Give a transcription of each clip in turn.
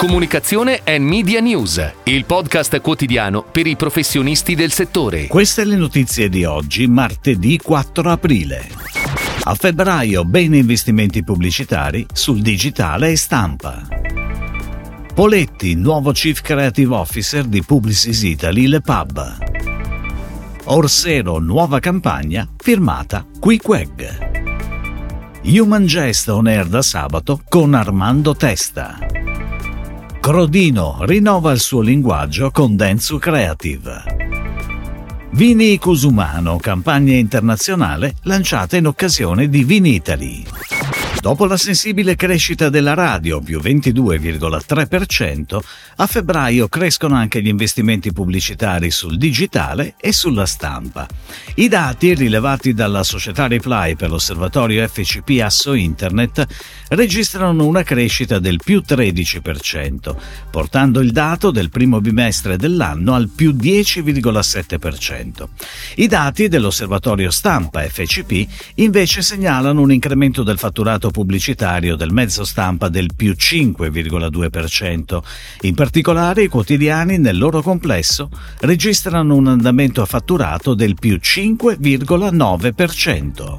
Comunicazione e Media News, il podcast quotidiano per i professionisti del settore. Queste le notizie di oggi, martedì 4 aprile. A febbraio bene investimenti pubblicitari sul digitale e stampa. Poletti, nuovo Chief Creative Officer di Publicis Italy Le Pub. Orsero, nuova campagna firmata Quiqueg. Human Gest on air da sabato con Armando Testa. Crodino rinnova il suo linguaggio con Densu Creative. Vini Cusumano, campagna internazionale lanciata in occasione di Vinitali. Dopo la sensibile crescita della radio, più 22,3%, a febbraio crescono anche gli investimenti pubblicitari sul digitale e sulla stampa. I dati rilevati dalla società Reply per l'osservatorio FCP Asso Internet registrano una crescita del più 13%, portando il dato del primo bimestre dell'anno al più 10,7%. I dati dell'osservatorio stampa FCP invece segnalano un incremento del fatturato pubblicitario del mezzo stampa del più 5,2%. In particolare i quotidiani nel loro complesso registrano un andamento a fatturato del più 5,9%.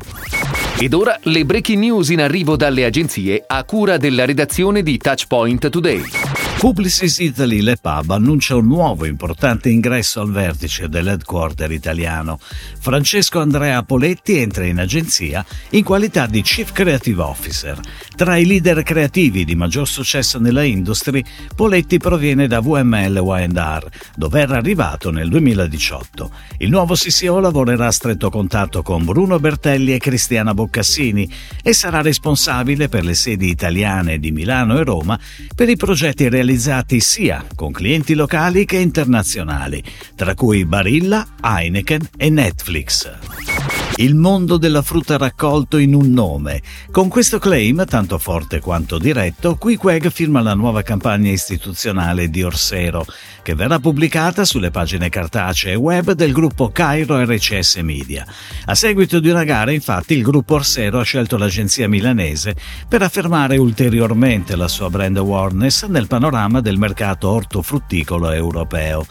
Ed ora le breaking news in arrivo dalle agenzie a cura della redazione di Touchpoint Today. Publicis Italy Le Pub annuncia un nuovo importante ingresso al vertice dell'headquarter italiano. Francesco Andrea Poletti entra in agenzia in qualità di Chief Creative Officer. Tra i leader creativi di maggior successo nella industry, Poletti proviene da VML Y&R, dove era arrivato nel 2018. Il nuovo CCO lavorerà a stretto contatto con Bruno Bertelli e Cristiana Boccassini e sarà responsabile per le sedi italiane di Milano e Roma per i progetti realizzati realizzati sia con clienti locali che internazionali, tra cui Barilla, Heineken e Netflix. Il mondo della frutta raccolto in un nome. Con questo claim, tanto forte quanto diretto, Quiqueg firma la nuova campagna istituzionale di Orsero, che verrà pubblicata sulle pagine cartacee web del gruppo Cairo RCS Media. A seguito di una gara, infatti, il gruppo Orsero ha scelto l'agenzia milanese per affermare ulteriormente la sua brand awareness nel panorama del mercato ortofrutticolo europeo.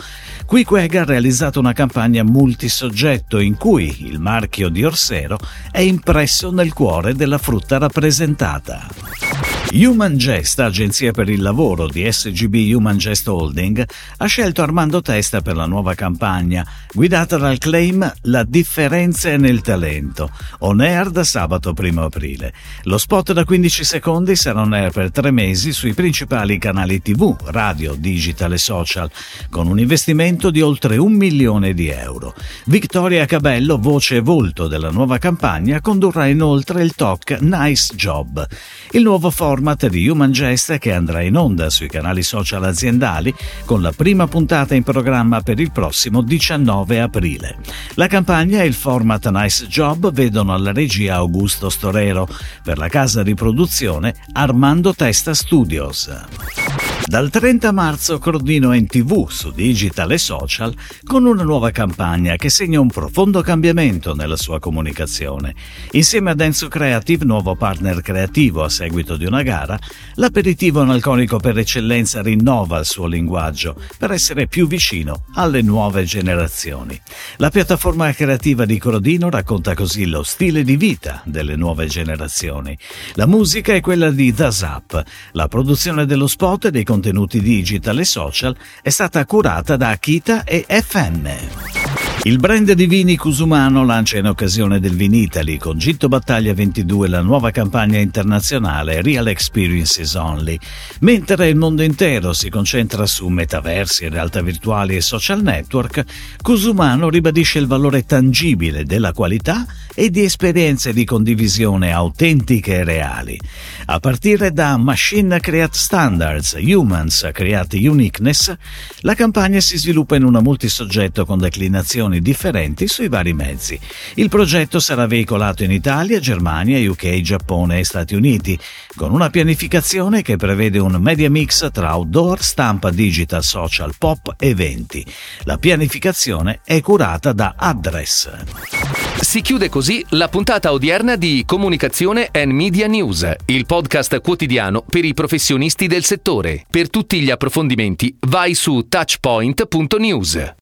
Quiqueg ha realizzato una campagna multisoggetto in cui il marchio di Orsero è impresso nel cuore della frutta rappresentata. Human Gest, agenzia per il lavoro di SGB Human Gest Holding, ha scelto Armando Testa per la nuova campagna, guidata dal claim La differenza è nel talento, on air da sabato 1 aprile. Lo spot da 15 secondi sarà on air per tre mesi sui principali canali TV, radio, digital e social, con un investimento di oltre un milione di euro. Vittoria Cabello, voce e volto della nuova campagna, condurrà inoltre il talk Nice Job, il nuovo format format di Human Gest che andrà in onda sui canali social aziendali con la prima puntata in programma per il prossimo 19 aprile. La campagna e il format Nice Job vedono alla regia Augusto Storero, per la casa di produzione Armando Testa Studios. Dal 30 marzo Crodino è in tv, su digital e social, con una nuova campagna che segna un profondo cambiamento nella sua comunicazione. Insieme a Denso Creative, nuovo partner creativo a seguito di una gara, l'aperitivo analcolico per eccellenza rinnova il suo linguaggio per essere più vicino alle nuove generazioni. La piattaforma creativa di Crodino racconta così lo stile di vita delle nuove generazioni. La musica è quella di The Zap, la produzione dello spot e dei contenuti digital e social è stata curata da Akita e FM. Il brand di vini Cusumano lancia in occasione del Vinitali con Gitto Battaglia 22 la nuova campagna internazionale Real Experiences Only, mentre il mondo intero si concentra su metaversi, realtà virtuali e social network, Cusumano ribadisce il valore tangibile della qualità e di esperienze di condivisione autentiche e reali. A partire da Machine Create Standards, Humans Create Uniqueness, la campagna si sviluppa in una multisoggetto con declinazioni comunicazioni differenti sui vari mezzi. Il progetto sarà veicolato in Italia, Germania, UK, Giappone e Stati Uniti, con una pianificazione che prevede un media mix tra outdoor, stampa digital, social, pop e eventi. La pianificazione è curata da Address. Si chiude così la puntata odierna di Comunicazione and Media News, il podcast quotidiano per i professionisti del settore. Per tutti gli approfondimenti vai su touchpoint.news.